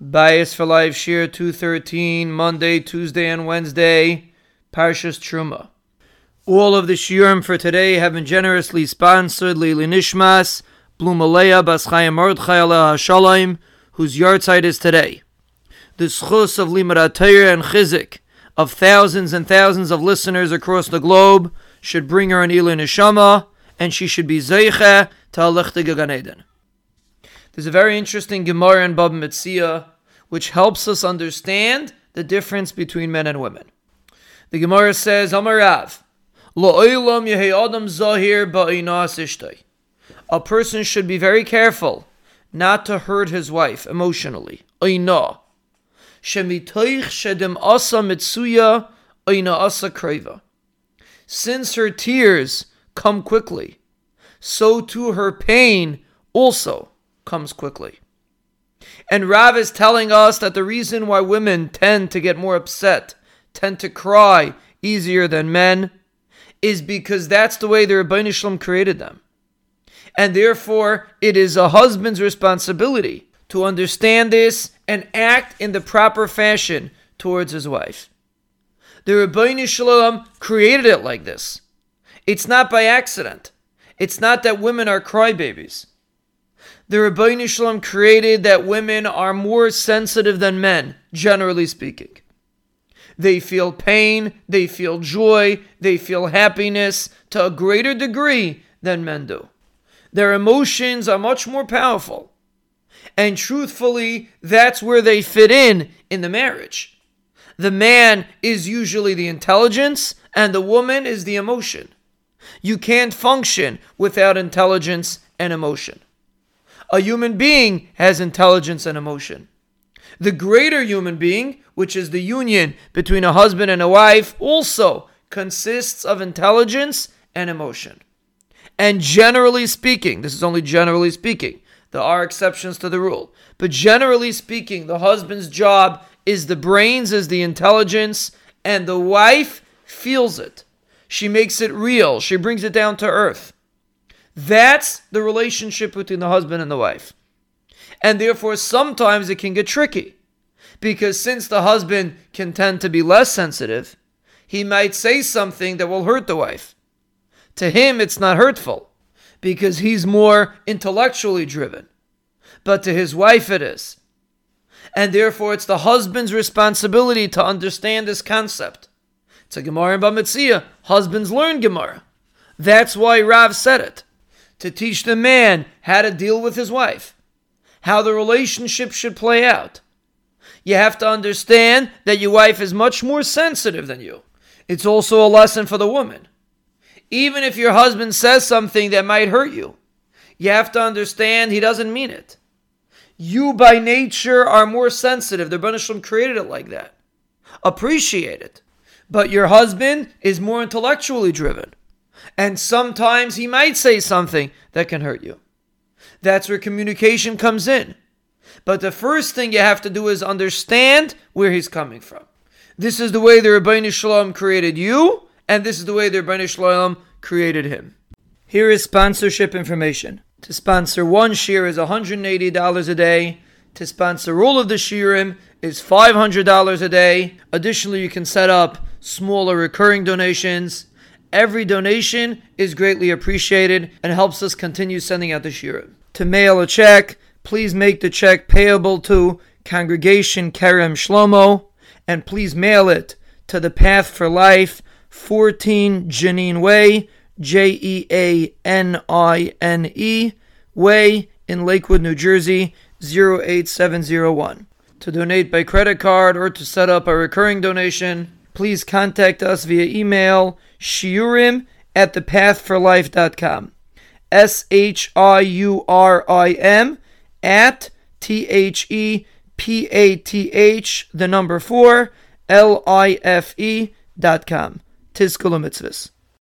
Bias for Life Shiur 213, Monday, Tuesday, and Wednesday, Parshas Truma. All of the shiurim for today have been generously sponsored Lili Nishmas, Blumalea Bas Chaim Mordechai whose yahrzeit is today. The schus of Limrat and Chizik of thousands and thousands of listeners across the globe should bring her an Ili Nishama, and she should be Zeicha to Alechtige Gan Eden. There's a very interesting Gemara in Bava Metzia which helps us understand the difference between men and women. The Gemara says, Amarav, adam zahir A person should be very careful not to hurt his wife emotionally. Oina. Shemitoich shedem asa mitsuya oina asa kreva. Since her tears come quickly, so too her pain also comes quickly. And Rav is telling us that the reason why women tend to get more upset, tend to cry easier than men, is because that's the way the Ribbono Shel Olam created them. And therefore, it is a husband's responsibility to understand this and act in the proper fashion towards his wife. The Ribbono Shel Olam created it like this. It's not by accident. It's not that women are crybabies the Ribbono Shel Olam created that women are more sensitive than men, generally speaking. They feel pain, they feel joy, they feel happiness to a greater degree than men do. Their emotions are much more powerful. And truthfully, that's where they fit in in the marriage. The man is usually the intelligence, and the woman is the emotion. You can't function without intelligence and emotion. A human being has intelligence and emotion. The greater human being, which is the union between a husband and a wife, also consists of intelligence and emotion. And generally speaking, this is only generally speaking, there are exceptions to the rule, but generally speaking, the husband's job is the brains, is the intelligence, and the wife feels it. She makes it real, she brings it down to earth. That's the relationship between the husband and the wife. And therefore, sometimes it can get tricky. Because since the husband can tend to be less sensitive, he might say something that will hurt the wife. To him, it's not hurtful because he's more intellectually driven. But to his wife, it is. And therefore, it's the husband's responsibility to understand this concept. It's a Gemara in Bava Metzia. Husbands learn Gemara. That's why Rav said it to teach the man how to deal with his wife, how the relationship should play out. You have to understand that your wife is much more sensitive than you. It's also a lesson for the woman. Even if your husband says something that might hurt you, you have to understand he doesn't mean it. You by nature are more sensitive. The Banishlam created it like that. Appreciate it. But your husband is more intellectually driven. And sometimes he might say something that can hurt you. That's where communication comes in. But the first thing you have to do is understand where he's coming from. This is the way the Ribbono Shel Olam created you, and this is the way the Ribbono Shel Olam created him. Here is sponsorship information. To sponsor one shiur is $180 a day. To sponsor all of the shiurim is $500 a day. Additionally, you can set up smaller recurring donations Every donation is greatly appreciated and helps us continue sending out the shira. To mail a check, please make the check payable to Congregation Kerem Shlomo, and please mail it to the Path for Life, 14 Jeanine Way, J E A N I N E, Way in Lakewood, New Jersey, 08701. To donate by credit card or to set up a recurring donation, please contact us via email shiurim at thepathforlife.com. S H I U R I M at T H E P A T H, the number four, L I F E dot com. Tizkula.